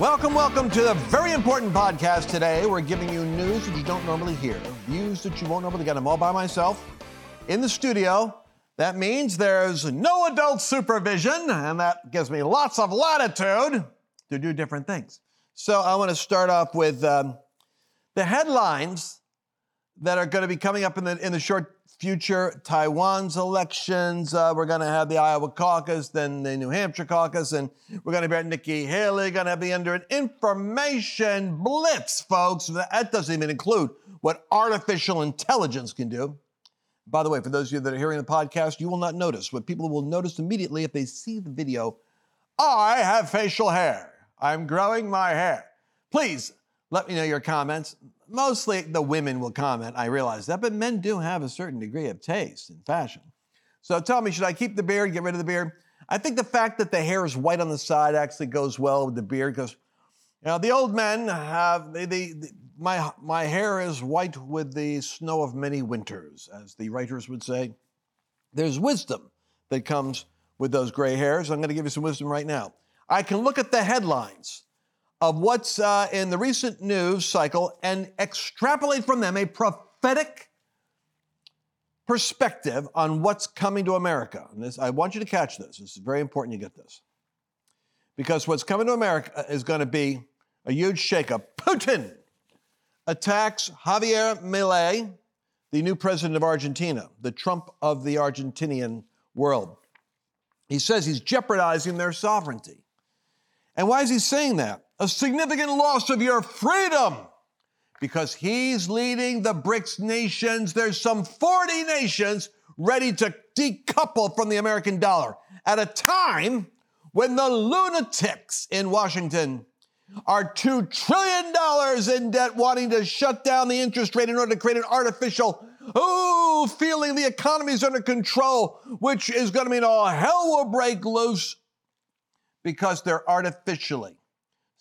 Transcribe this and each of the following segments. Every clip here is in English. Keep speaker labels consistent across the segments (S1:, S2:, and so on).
S1: Welcome, welcome to the very important podcast today. We're giving you news that you don't normally hear, views that you won't normally get. I'm all by myself in the studio. That means there's no adult supervision, and that gives me lots of latitude to do different things. So I want to start off with um, the headlines that are going to be coming up in the in the short future. Taiwan's elections. Uh, we're going to have the Iowa caucus, then the New Hampshire caucus, and we're going to have Nikki Haley. Going to be under an information blitz, folks. That doesn't even include what artificial intelligence can do. By the way, for those of you that are hearing the podcast, you will not notice. What people will notice immediately if they see the video I have facial hair. I'm growing my hair. Please let me know your comments. Mostly the women will comment, I realize that, but men do have a certain degree of taste and fashion. So tell me, should I keep the beard, get rid of the beard? I think the fact that the hair is white on the side actually goes well with the beard because, you know, the old men have, the, the, the my, my hair is white with the snow of many winters, as the writers would say. There's wisdom that comes with those gray hairs. I'm going to give you some wisdom right now. I can look at the headlines of what's uh, in the recent news cycle and extrapolate from them a prophetic perspective on what's coming to America. And this, I want you to catch this. It's very important you get this. Because what's coming to America is going to be a huge shakeup. Putin attacks Javier Milei, the new president of Argentina, the Trump of the Argentinian world. He says he's jeopardizing their sovereignty. And why is he saying that? A significant loss of your freedom. Because he's leading the BRICS nations. There's some 40 nations ready to decouple from the American dollar at a time when the lunatics in Washington are $2 trillion in debt, wanting to shut down the interest rate in order to create an artificial, oh, feeling the economy's under control, which is going to mean all hell will break loose because they're artificially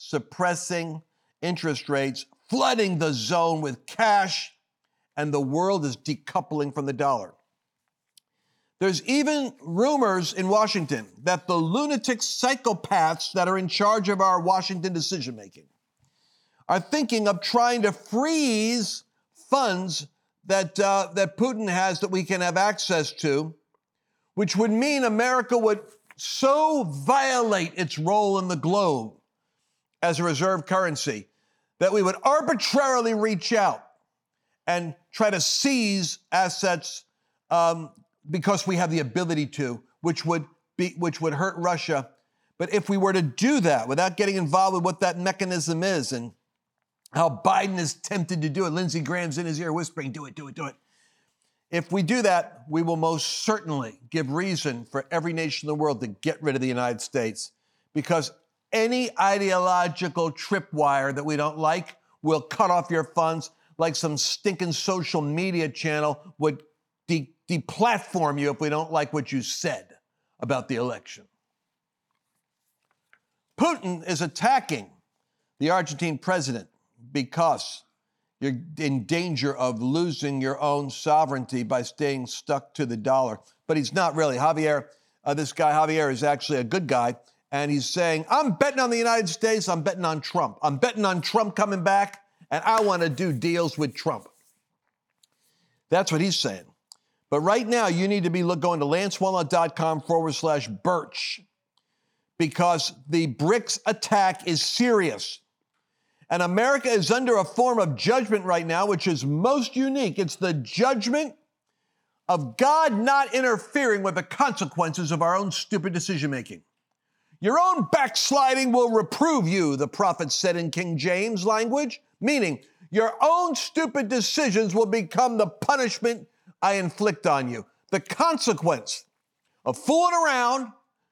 S1: suppressing interest rates, flooding the zone with cash, and the world is decoupling from the dollar. There's even rumors in Washington that the lunatic psychopaths that are in charge of our Washington decision making are thinking of trying to freeze funds that, uh, that Putin has that we can have access to, which would mean America would so violate its role in the globe as a reserve currency that we would arbitrarily reach out and try to seize assets um, because we have the ability to, which would be which would hurt Russia. But if we were to do that without getting involved with what that mechanism is and how Biden is tempted to do it, Lindsey Graham's in his ear whispering, "Do it, do it, do it." If we do that, we will most certainly give reason for every nation in the world to get rid of the United States because any ideological tripwire that we don't like will cut off your funds like some stinking social media channel would de- deplatform you if we don't like what you said about the election. Putin is attacking the Argentine president because you're in danger of losing your own sovereignty by staying stuck to the dollar. But he's not really. Javier, uh, this guy Javier is actually a good guy. And he's saying, I'm betting on the United States, I'm betting on Trump. I'm betting on Trump coming back, and I want to do deals with Trump. That's what he's saying. But right now, you need to be going to lancewallnau.com forward slash Birch because the BRICS attack is serious. And America is under a form of judgment right now, which is most unique. It's the judgment of God not interfering with the consequences of our own stupid decision making. Your own backsliding will reprove you, the prophet said in King James language, meaning your own stupid decisions will become the punishment I inflict on you. The consequence of fooling around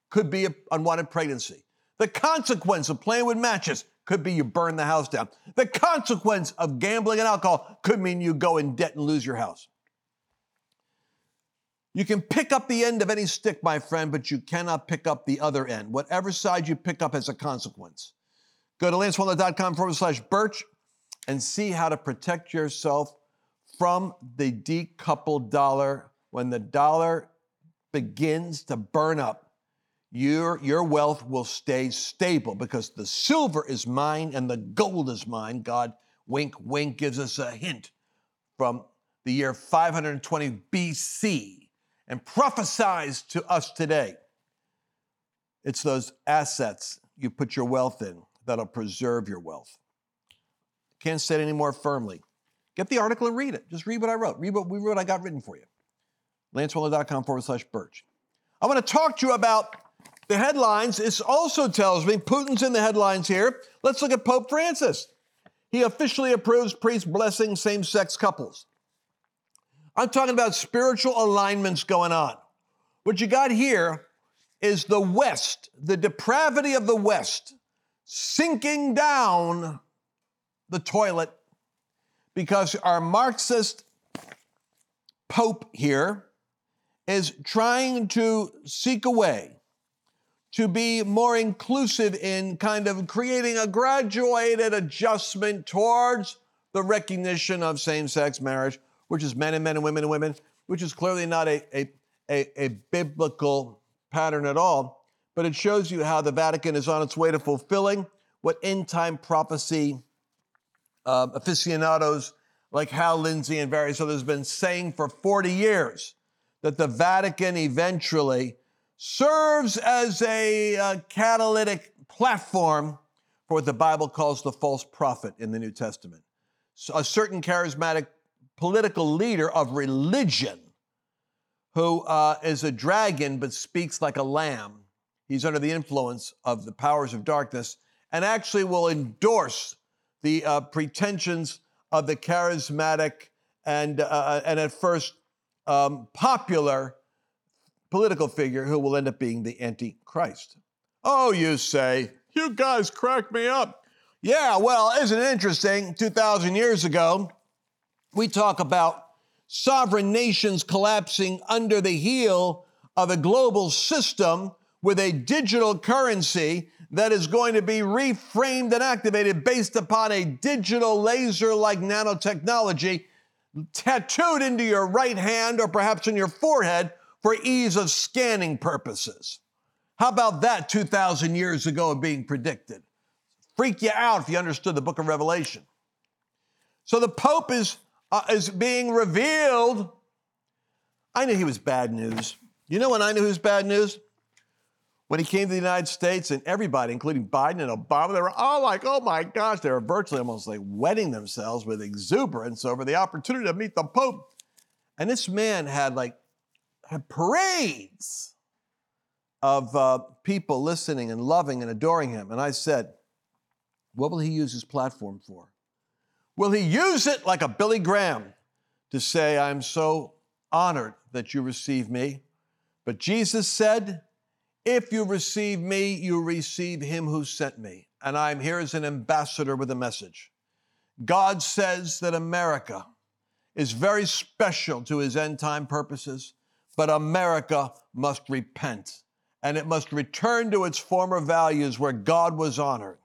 S1: could be an unwanted pregnancy. The consequence of playing with matches could be you burn the house down. The consequence of gambling and alcohol could mean you go in debt and lose your house. You can pick up the end of any stick, my friend, but you cannot pick up the other end. Whatever side you pick up has a consequence. Go to lancewallnau.com forward slash birch and see how to protect yourself from the decoupled dollar when the dollar begins to burn up. your, your wealth will stay stable because the silver is mine and the gold is mine. God, wink, wink, gives us a hint from the year 520 BC and prophesies to us today. It's those assets you put your wealth in that'll preserve your wealth. Can't say it any more firmly. Get the article and read it. Just read what I wrote. Read what, read what I got written for you. lancewallnau.com forward slash birch. I want to talk to you about the headlines. This also tells me Putin's in the headlines here. Let's look at Pope Francis. He officially approves priest blessing same sex couples. I'm talking about spiritual alignments going on. What you got here is the West, the depravity of the West, sinking down the toilet because our Marxist Pope here is trying to seek a way to be more inclusive in kind of creating a graduated adjustment towards the recognition of same sex marriage, which is men and men and women and women, which is clearly not a, a, a, a biblical pattern at all. But it shows you how the Vatican is on its way to fulfilling what end time prophecy uh, aficionados like Hal Lindsey and various others have been saying for 40 years that the Vatican eventually serves as a uh, catalytic platform for what the Bible calls the false prophet in the New Testament. So a certain charismatic political leader of religion who uh, is a dragon but speaks like a lamb. He's under the influence of the powers of darkness and actually will endorse the uh, pretensions of the charismatic and, uh, and at first um, popular political figure who will end up being the Antichrist. Oh, you say, you guys crack me up. Yeah, well, isn't it interesting? 2,000 years ago, we talk about sovereign nations collapsing under the heel of a global system with a digital currency that is going to be reframed and activated based upon a digital laser like nanotechnology tattooed into your right hand or perhaps in your forehead for ease of scanning purposes. How about that 2,000 years ago being predicted? Freak you out if you understood the book of Revelation. So the Pope is, uh, is being revealed. I knew he was bad news. You know when I knew he was bad news? when he came to the United States, and everybody, including Biden and Obama, they were all like, oh my gosh, they were virtually almost like wetting themselves with exuberance over the opportunity to meet the Pope. And this man had like had parades of uh, people listening and loving and adoring him. And I said, what will he use his platform for? Will he use it like a Billy Graham to say, I'm so honored that you receive me? But Jesus said, if you receive me, you receive him who sent me. And I'm here as an ambassador with a message. God says that America is very special to his end time purposes, but America must repent and it must return to its former values where God was honored,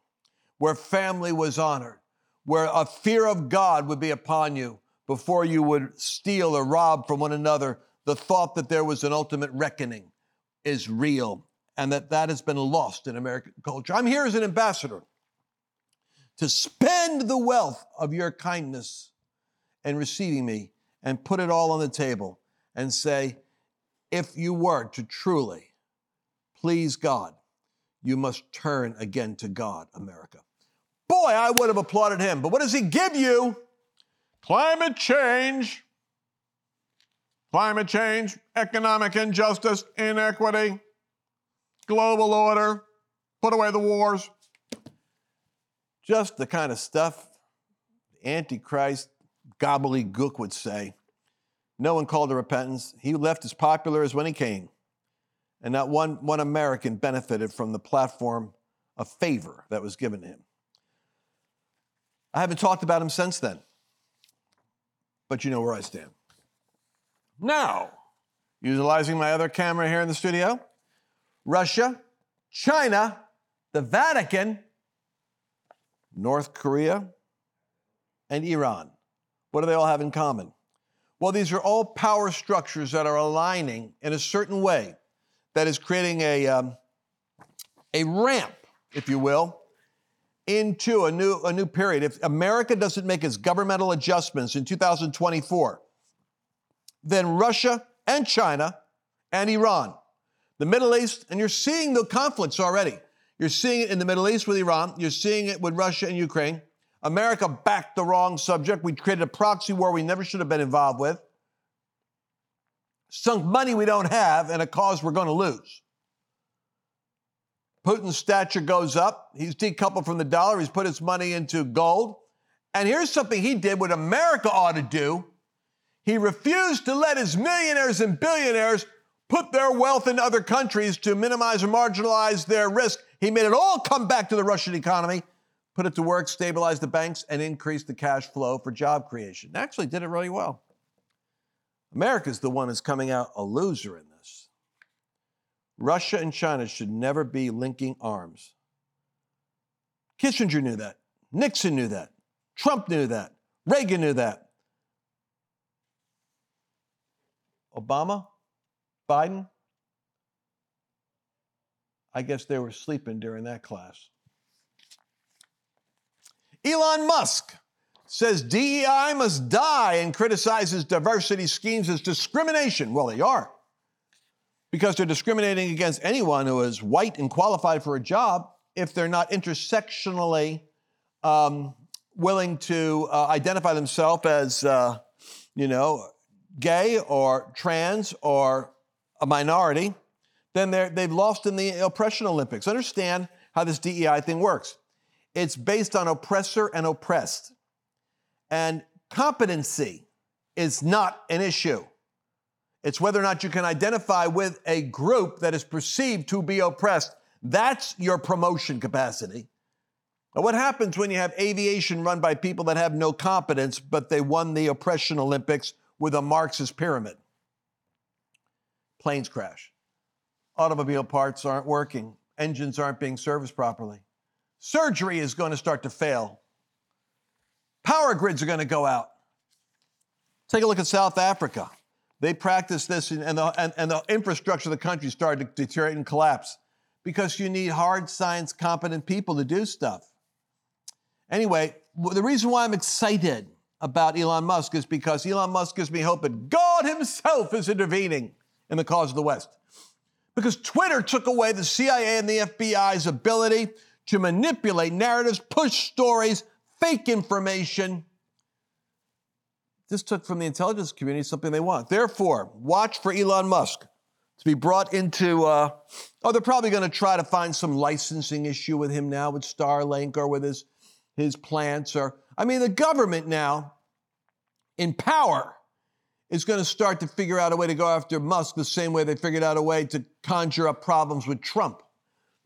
S1: where family was honored, where a fear of God would be upon you before you would steal or rob from one another. The thought that there was an ultimate reckoning is real and that that has been lost in American culture. I'm here as an ambassador to spend the wealth of your kindness and receiving me and put it all on the table and say, if you were to truly please God, you must turn again to God, America. Boy, I would have applauded him. But what does he give you? Climate change. Climate change, economic injustice, inequity, global order, put away the wars. Just the kind of stuff the Antichrist gobbledygook would say. No one called to repentance. He left as popular as when he came. And not one, one American benefited from the platform of favor that was given to him. I haven't talked about him since then, but you know where I stand. Now, utilizing my other camera here in the studio, Russia, China, the Vatican, North Korea, and Iran. What do they all have in common? Well, these are all power structures that are aligning in a certain way that is creating a, um, a ramp, if you will, into a new, a new period. If America doesn't make its governmental adjustments in 2024, then Russia and China and Iran, the Middle East, and you're seeing the conflicts already. You're seeing it in the Middle East with Iran, you're seeing it with Russia and Ukraine. America backed the wrong subject. We created a proxy war we never should have been involved with. Sunk money we don't have and a cause we're going to lose. Putin's stature goes up. He's decoupled from the dollar. He's put his money into gold. And here's something he did what America ought to do. He refused to let his millionaires and billionaires put their wealth in other countries to minimize or marginalize their risk. He made it all come back to the Russian economy put it to work, stabilize the banks, and increase the cash flow for job creation. Actually, did it really well. America's the one that's coming out a loser in this. Russia and China should never be linking arms. Kissinger knew that. Nixon knew that. Trump knew that. Reagan knew that. Obama? Biden? I guess they were sleeping during that class. Elon Musk says DEI must die and criticizes diversity schemes as discrimination. Well, they are. Because they're discriminating against anyone who is white and qualified for a job if they're not intersectionally um, willing to uh, identify themselves as, uh, you know, gay or trans or a minority, then they've lost in the oppression Olympics. Understand how this DEI thing works. It's based on oppressor and oppressed. And competency is not an issue. It's whether or not you can identify with a group that is perceived to be oppressed. That's your promotion capacity. Now, what happens when you have aviation run by people that have no competence, but they won the oppression Olympics with a Marxist pyramid? Planes crash. Automobile parts aren't working. Engines aren't being serviced properly. Surgery is going to start to fail. Power grids are going to go out. Take a look at South Africa. They practice this, and the, and, and the infrastructure of the country started to deteriorate and collapse because you need hard science competent people to do stuff. Anyway, the reason why I'm excited about Elon Musk is because Elon Musk gives me hope that God Himself is intervening in the cause of the West. Because Twitter took away the CIA and the FBI's ability to manipulate narratives, push stories, fake information. This took from the intelligence community something they want. Therefore, watch for Elon Musk to be brought into. Uh, oh, they're probably going to try to find some licensing issue with him now with Starlink or with his his plants. Or I mean, the government now in power is going to start to figure out a way to go after Musk the same way they figured out a way to conjure up problems with Trump.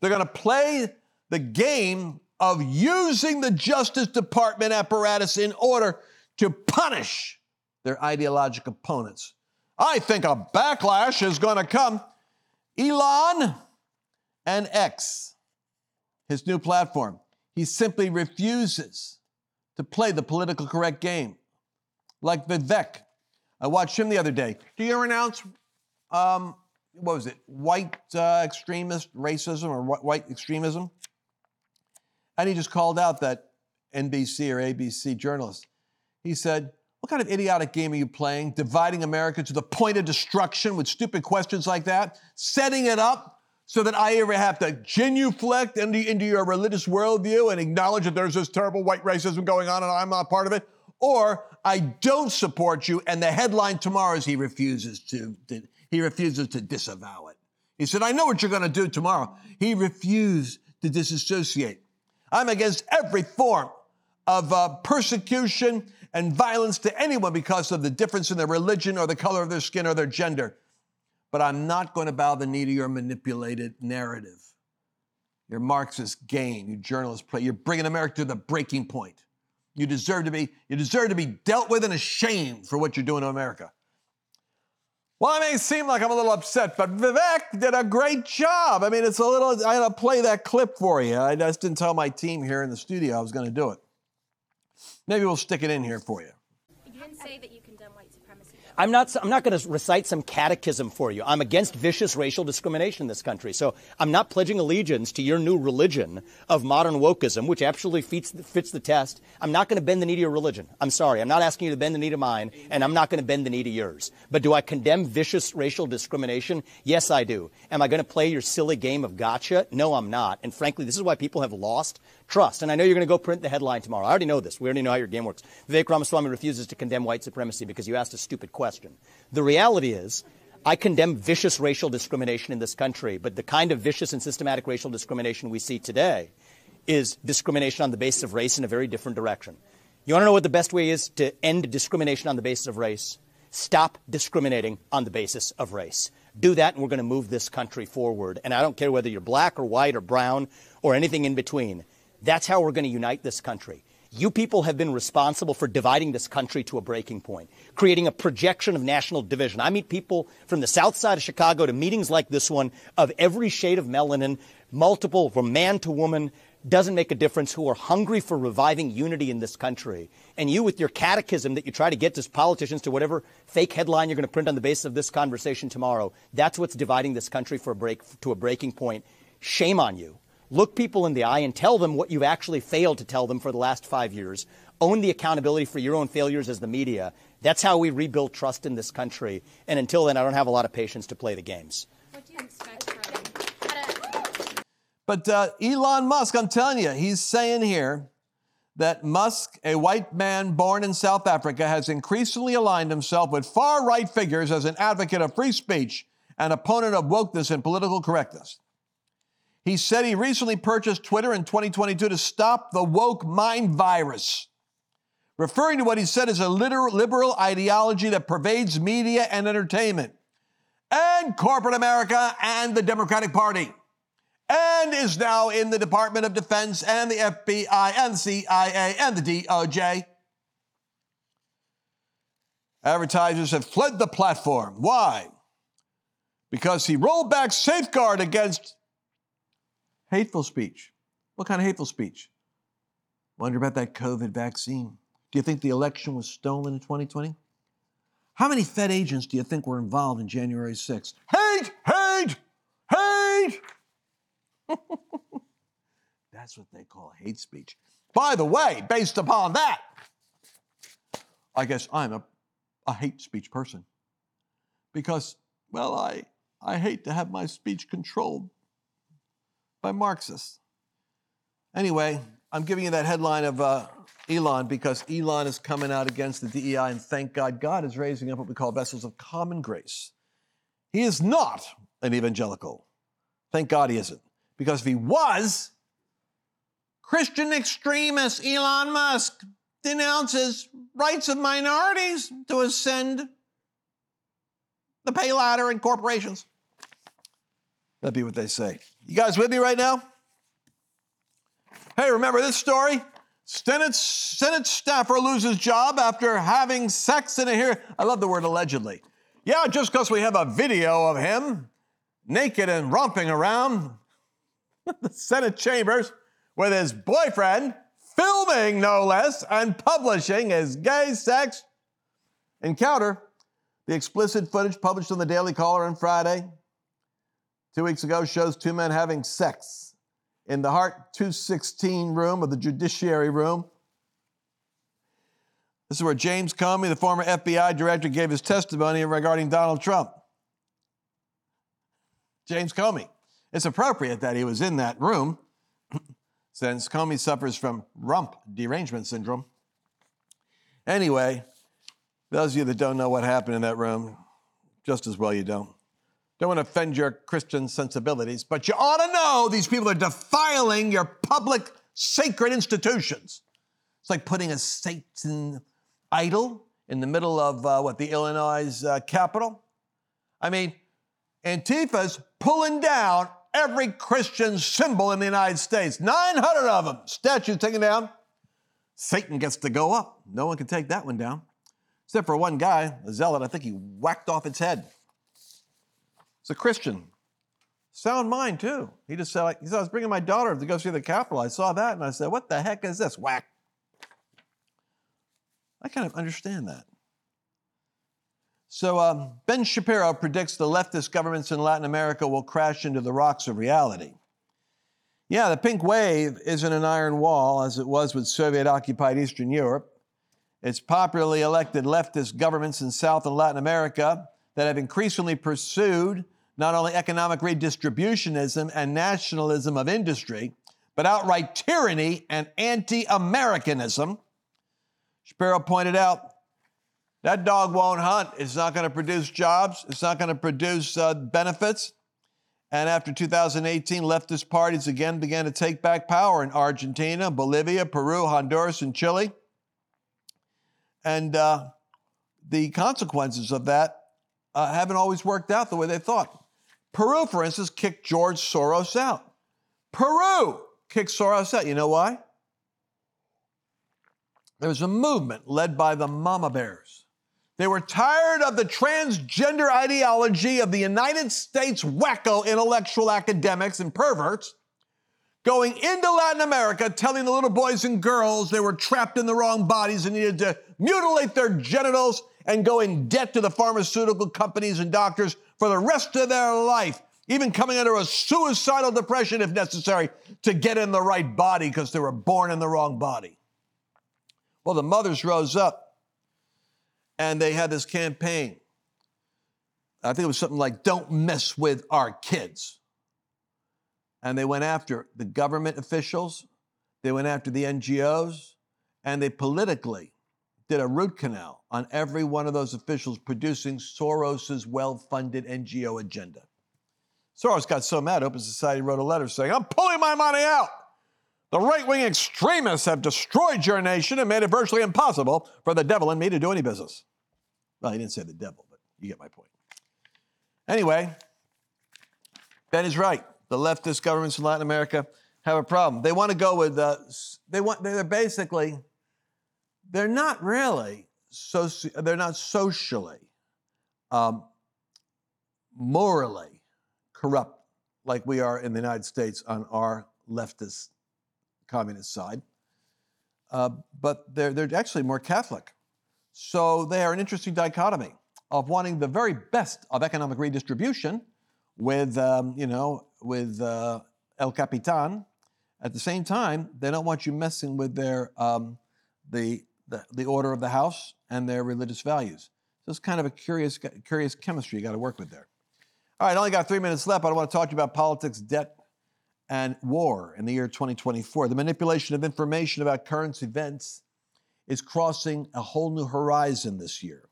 S1: They're going to play the game of using the Justice Department apparatus in order to punish their ideological opponents. I think a backlash is going to come. Elon and X, his new platform, he simply refuses to play the political correct game. Like Vivek. I watched him the other day. Do you renounce, um, what was it, white uh, extremist racism or white extremism? And he just called out that NBC or ABC journalist. He said, What kind of idiotic game are you playing? Dividing America to the point of destruction with stupid questions like that? Setting it up so that I ever have to genuflect into, into your religious worldview and acknowledge that there's this terrible white racism going on and I'm not part of it? Or I don't support you, and the headline tomorrow is he refuses to, to he refuses to disavow it. He said, I know what you're going to do tomorrow. He refused to disassociate. I'm against every form of uh, persecution and violence to anyone because of the difference in their religion or the color of their skin or their gender. But I'm not going to bow the knee to your manipulated narrative. Your Marxist game, you journalist play. You're bringing America to the breaking point. You deserve to be, you deserve to be dealt with and ashamed for what you're doing to America. Well, I may seem like I'm a little upset, but Vivek did a great job. I mean, it's a little, I had to play that clip for you. I just didn't tell my team here in the studio I was going to do it. Maybe we'll stick it in here for you.
S2: You didn't say that you condemn white supremacy. I'm not, I'm not going to recite some catechism for you. I'm against vicious racial discrimination in this country. So I'm not pledging allegiance to your new religion of modern wokeism, which actually fits, fits the test. I'm not going to bend the knee to your religion. I'm sorry. I'm not asking you to bend the knee to mine, and I'm not going to bend the knee to yours. But do I condemn vicious racial discrimination? Yes, I do. Am I going to play your silly game of gotcha? No, I'm not. And frankly, this is why people have lost trust. And I know you're going to go print the headline tomorrow. I already know this. We already know how your game works. Vivek Ramaswamy refuses to condemn white supremacy because you asked a stupid question. The reality is, I condemn vicious racial discrimination in this country, but the kind of vicious and systematic racial discrimination we see today is discrimination on the basis of race in a very different direction. You want to know what the best way is to end discrimination on the basis of race? Stop discriminating on the basis of race. Do that, and we're going to move this country forward. And I don't care whether you're black or white or brown or anything in between. That's how we're going to unite this country. You people have been responsible for dividing this country to a breaking point, creating a projection of national division. I meet people from the south side of Chicago to meetings like this one of every shade of melanin, multiple from man to woman, doesn't make a difference, who are hungry for reviving unity in this country. And you, with your catechism that you try to get to politicians to whatever fake headline you're going to print on the basis of this conversation tomorrow, that's what's dividing this country for a break, to a breaking point. Shame on you. Look people in the eye and tell them what you've actually failed to tell them for the last five years. Own the accountability for your own failures as the media. That's how we rebuild trust in this country. And until then, I don't have a lot of patience to play the games. What do you expect from
S1: But uh, Elon Musk, I'm telling you, he's saying here that Musk, a white man born in South Africa, has increasingly aligned himself with far right figures as an advocate of free speech and opponent of wokeness and political correctness. He said he recently purchased Twitter in 2022 to stop the woke mind virus, referring to what he said is a liberal ideology that pervades media and entertainment, and corporate America and the Democratic Party, and is now in the Department of Defense and the FBI and the CIA and the DOJ. Advertisers have fled the platform. Why? Because he rolled back safeguard against Hateful speech. What kind of hateful speech? Wonder about that COVID vaccine. Do you think the election was stolen in 2020? How many Fed agents do you think were involved in January 6th? Hate, hate, hate. That's what they call hate speech. By the way, based upon that, I guess I'm a, a hate speech person because, well, I, I hate to have my speech controlled by Marxists. Anyway, I'm giving you that headline of uh, Elon because Elon is coming out against the DEI, and thank God, God is raising up what we call vessels of common grace. He is not an evangelical. Thank God he isn't. Because if he was, Christian extremist Elon Musk denounces rights of minorities to ascend the pay ladder in corporations. That'd be what they say. You guys with me right now? Hey, remember this story? Senate, Senate staffer loses job after having sex in a hearing. I love the word allegedly. Yeah, just because we have a video of him naked and romping around the Senate chambers with his boyfriend, filming no less, and publishing his gay sex encounter. The explicit footage published on the Daily Caller on Friday two weeks ago shows two men having sex in the Hart 216 room of the Judiciary Room. This is where James Comey, the former FBI director, gave his testimony regarding Donald Trump. James Comey. It's appropriate that he was in that room since Comey suffers from rump derangement syndrome. Anyway, those of you that don't know what happened in that room, just as well you don't. Don't want to offend your Christian sensibilities, but you ought to know these people are defiling your public sacred institutions. It's like putting a Satan idol in the middle of uh, what, the Illinois uh, Capitol? I mean, Antifa's pulling down every Christian symbol in the United States. 900 of them, statues taken down. Satan gets to go up. No one can take that one down. Except for one guy, a zealot, I think he whacked off its head. It's a Christian. Sound mind, too. He just said, he said, I was bringing my daughter to go see the Capitol. I saw that and I said, what the heck is this? Whack. I kind of understand that. So, um, Ben Shapiro predicts the leftist governments in Latin America will crash into the rocks of reality. Yeah, the pink wave isn't an iron wall as it was with Soviet occupied Eastern Europe. It's popularly elected leftist governments in South and Latin America that have increasingly pursued not only economic redistributionism and nationalism of industry, but outright tyranny and anti Americanism. Shapiro pointed out that dog won't hunt. It's not going to produce jobs, it's not going to produce uh, benefits. And after 2018, leftist parties again began to take back power in Argentina, Bolivia, Peru, Honduras, and Chile. And uh, the consequences of that uh, haven't always worked out the way they thought. Peru, for instance, kicked George Soros out. Peru kicked Soros out. You know why? There was a movement led by the mama bears. They were tired of the transgender ideology of the United States wacko intellectual academics and perverts going into Latin America telling the little boys and girls they were trapped in the wrong bodies and needed to mutilate their genitals and go in debt to the pharmaceutical companies and doctors for the rest of their life, even coming under a suicidal depression if necessary to get in the right body because they were born in the wrong body. Well, the mothers rose up and they had this campaign. I think it was something like, Don't mess with our kids. And they went after the government officials, they went after the NGOs, and they politically did a root canal on every one of those officials producing Soros's well funded NGO agenda. Soros got so mad, Open Society wrote a letter saying, I'm pulling my money out. The right wing extremists have destroyed your nation and made it virtually impossible for the devil and me to do any business. Well, he didn't say the devil, but you get my point. Anyway, Ben is right. The leftist governments in Latin America have a problem. They want to go with, uh, they want, they're basically, they're not really, soci- they're not socially, um, morally corrupt like we are in the United States on our leftist communist side. Uh, but they're, they're actually more Catholic. So they are an interesting dichotomy of wanting the very best of economic redistribution with, um, you know, with uh, El Capitan. At the same time, they don't want you messing with their um, the, the, the order of the house and their religious values. So it's kind of a curious curious chemistry you got to work with there. All right, I only got three minutes left, but I want to talk to you about politics, debt, and war in the year 2024. The manipulation of information about current events is crossing a whole new horizon this year.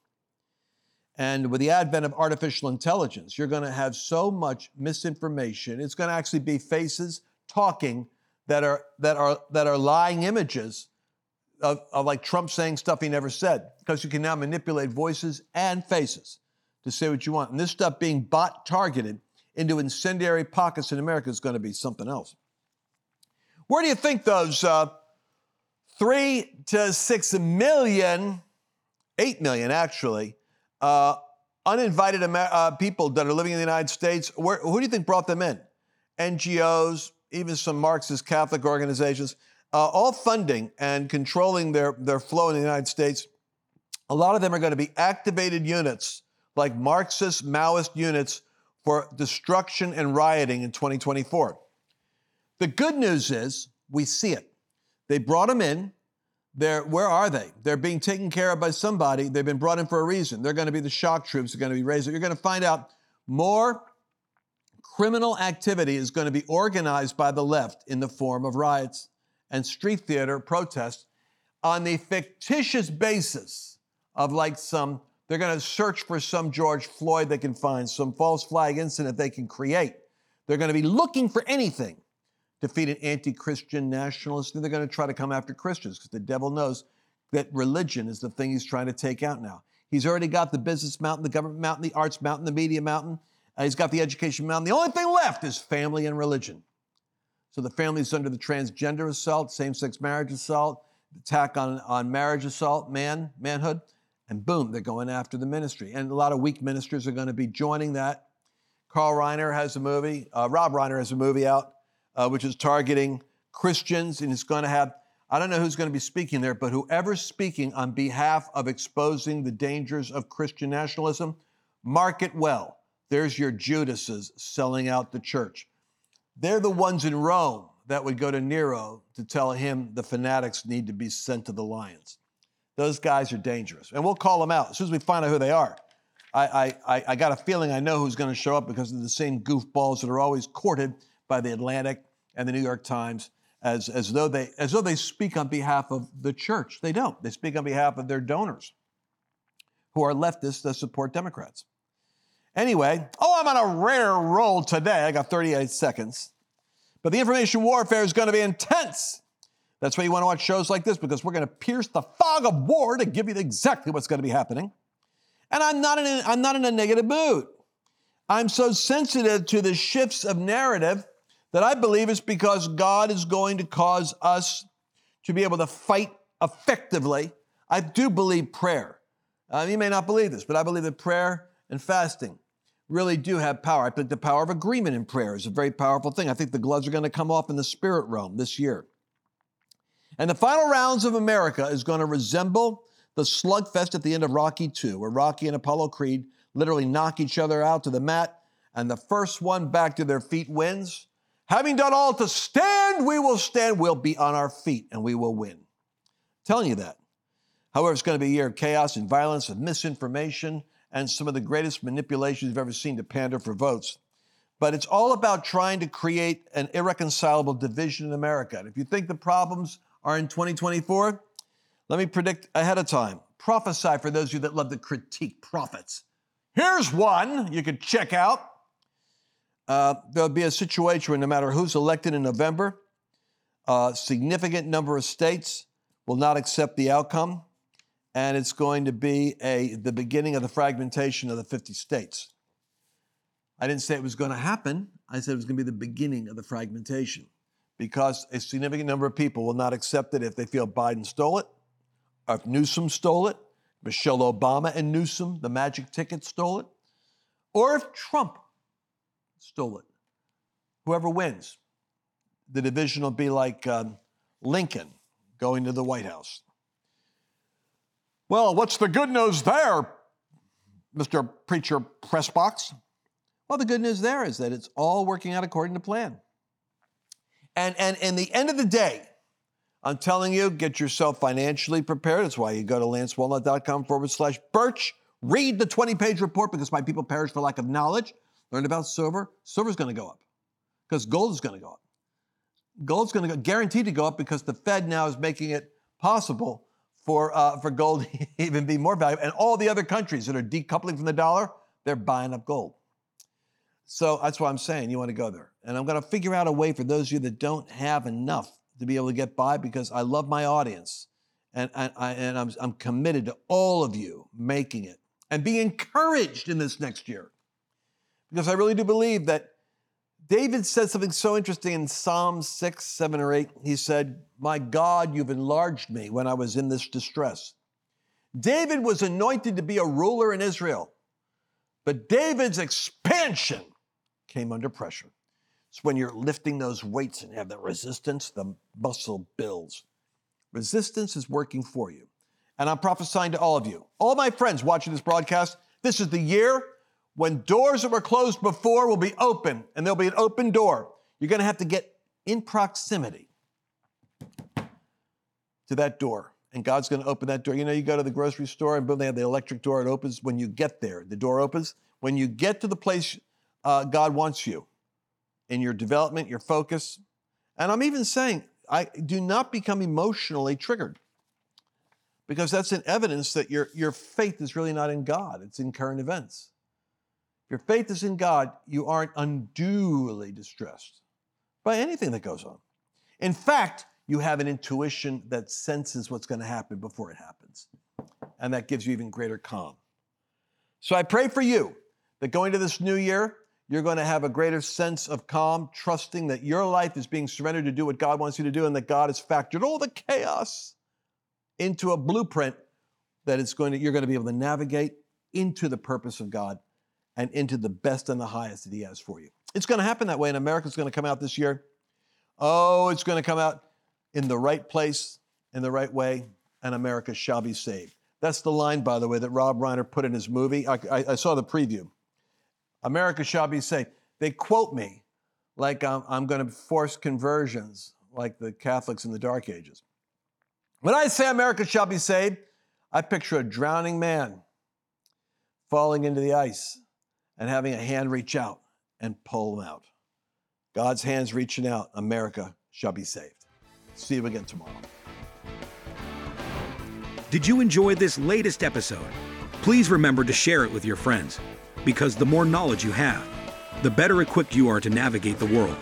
S1: And with the advent of artificial intelligence, you're going to have so much misinformation. It's going to actually be faces talking that are that are that are lying images of, of like Trump saying stuff he never said, because you can now manipulate voices and faces to say what you want. And this stuff being bot targeted into incendiary pockets in America is going to be something else. Where do you think those uh, three to six million, eight million actually, uh, uninvited Amer- uh, people that are living in the United States, where, who do you think brought them in? NGOs, even some Marxist Catholic organizations, uh, all funding and controlling their, their flow in the United States. A lot of them are going to be activated units, like Marxist Maoist units for destruction and rioting in 2024. The good news is we see it. They brought them in. They're, where are they? They're being taken care of by somebody. They've been brought in for a reason. They're going to be the shock troops. They're going to be raised. You're going to find out more criminal activity is going to be organized by the left in the form of riots and street theater protests on the fictitious basis of like some, they're going to search for some George Floyd they can find, some false flag incident they can create. They're going to be looking for anything to feed an anti Christian nationalist. And they're going to try to come after Christians because the devil knows that religion is the thing he's trying to take out now. He's already got the business mountain, the government mountain, the arts mountain, the media mountain. Uh, he's got the education mountain. The only thing left is family and religion. So the family's under the transgender assault, same-sex marriage assault, attack on, on marriage assault, man, manhood, and boom, they're going after the ministry. And a lot of weak ministers are going to be joining that. Carl Reiner has a movie, uh, Rob Reiner has a movie out, uh, which is targeting Christians, and it's going to have I don't know who's going to be speaking there, but whoever's speaking on behalf of exposing the dangers of Christian nationalism, mark it well. There's your Judases selling out the church. They're the ones in Rome that would go to Nero to tell him the fanatics need to be sent to the lions. Those guys are dangerous. And we'll call them out as soon as we find out who they are. I, I, I got a feeling I know who's going to show up because they're the same goofballs that are always courted by the Atlantic and the New York Times as, as, though they, as though they speak on behalf of the church. They don't. They speak on behalf of their donors who are leftists that support Democrats. Anyway, oh, I'm on a rare roll today. I got 38 seconds. But the information warfare is going to be intense. That's why you want to watch shows like this because we're going to pierce the fog of war to give you exactly what's going to be happening. And I'm not in a, I'm not in a negative mood. I'm so sensitive to the shifts of narrative that I believe it's because God is going to cause us to be able to fight effectively. I do believe prayer. Uh, you may not believe this, but I believe that prayer and fasting really do have power. I think the power of agreement in prayer is a very powerful thing. I think the gloves are going to come off in the spirit realm this year. And the final rounds of America is going to resemble the slugfest at the end of Rocky II, where Rocky and Apollo Creed literally knock each other out to the mat, and the first one back to their feet wins. Having done all to stand, we will stand. We'll be on our feet and we will win. I'm telling you that. However, it's going to be a year of chaos and violence and misinformation and some of the greatest manipulations you've ever seen to pander for votes. But it's all about trying to create an irreconcilable division in America. And if you think the problems are in 2024, let me predict ahead of time. Prophesy for those of you that love to critique prophets. Here's one you could check out. Uh, there'll be a situation where no matter who's elected in November, a significant number of states will not accept the outcome and it's going to be a, the beginning of the fragmentation of the 50 states. I didn't say it was going to happen. I said it was going to be the beginning of the fragmentation because a significant number of people will not accept it if they feel Biden stole it, or if Newsom stole it, Michelle Obama and Newsom, the magic ticket, stole it, or if Trump stole it. Whoever wins, the division will be like um, Lincoln going to the White House. Well, what's the good news there, Mr. Preacher Pressbox? Well, the good news there is that it's all working out according to plan. And, and in the end of the day, I'm telling you, get yourself financially prepared. That's why you go to lancewallnau.com forward slash birch. Read the 20 page report because my people perish for lack of knowledge. Learn about silver. Silver's going to go up because gold is going to go up. Gold's going to go, guaranteed to go up because the Fed now is making it possible for, uh, for gold even be more valuable. And all the other countries that are decoupling from the dollar, they're buying up gold. So that's why I'm saying you want to go there. And I'm going to figure out a way for those of you that don't have enough to be able to get by because I love my audience. And, and, I, and I'm, I'm committed to all of you making it and being encouraged in this next year. Because I really do believe that David said something so interesting in Psalm 6, 7, or 8. He said, My God, you've enlarged me when I was in this distress. David was anointed to be a ruler in Israel, but David's expansion came under pressure. It's when you're lifting those weights and have that resistance, the muscle builds. Resistance is working for you. And I'm prophesying to all of you, all my friends watching this broadcast, this is the year when doors that were closed before will be open and there'll be an open door. You're going to have to get in proximity to that door. And God's going to open that door. You know, you go to the grocery store and boom, they have the electric door. It opens when you get there. The door opens. When you get to the place uh, God wants you in your development, your focus. And I'm even saying, I do not become emotionally triggered because that's an evidence that your, your faith is really not in God, it's in current events. Your faith is in God, you aren't unduly distressed by anything that goes on. In fact, you have an intuition that senses what's going to happen before it happens. And that gives you even greater calm. So I pray for you that going to this new year, you're going to have a greater sense of calm, trusting that your life is being surrendered to do what God wants you to do and that God has factored all the chaos into a blueprint that it's going to, you're going to be able to navigate into the purpose of God and into the best and the highest that He has for you. It's going to happen that way, and America's going to come out this year. Oh, it's going to come out in the right place in the right way, and America shall be saved. That's the line, by the way, that Rob Reiner put in his movie. I, I, I saw the preview. America shall be saved. They quote me like I'm, I'm going to force conversions like the Catholics in the Dark Ages. When I say America shall be saved, I picture a drowning man falling into the ice and having a hand reach out and pull them out. God's hands reaching out, America shall be saved. See you again tomorrow.
S3: Did you enjoy this latest episode? Please remember to share it with your friends, because the more knowledge you have, the better equipped you are to navigate the world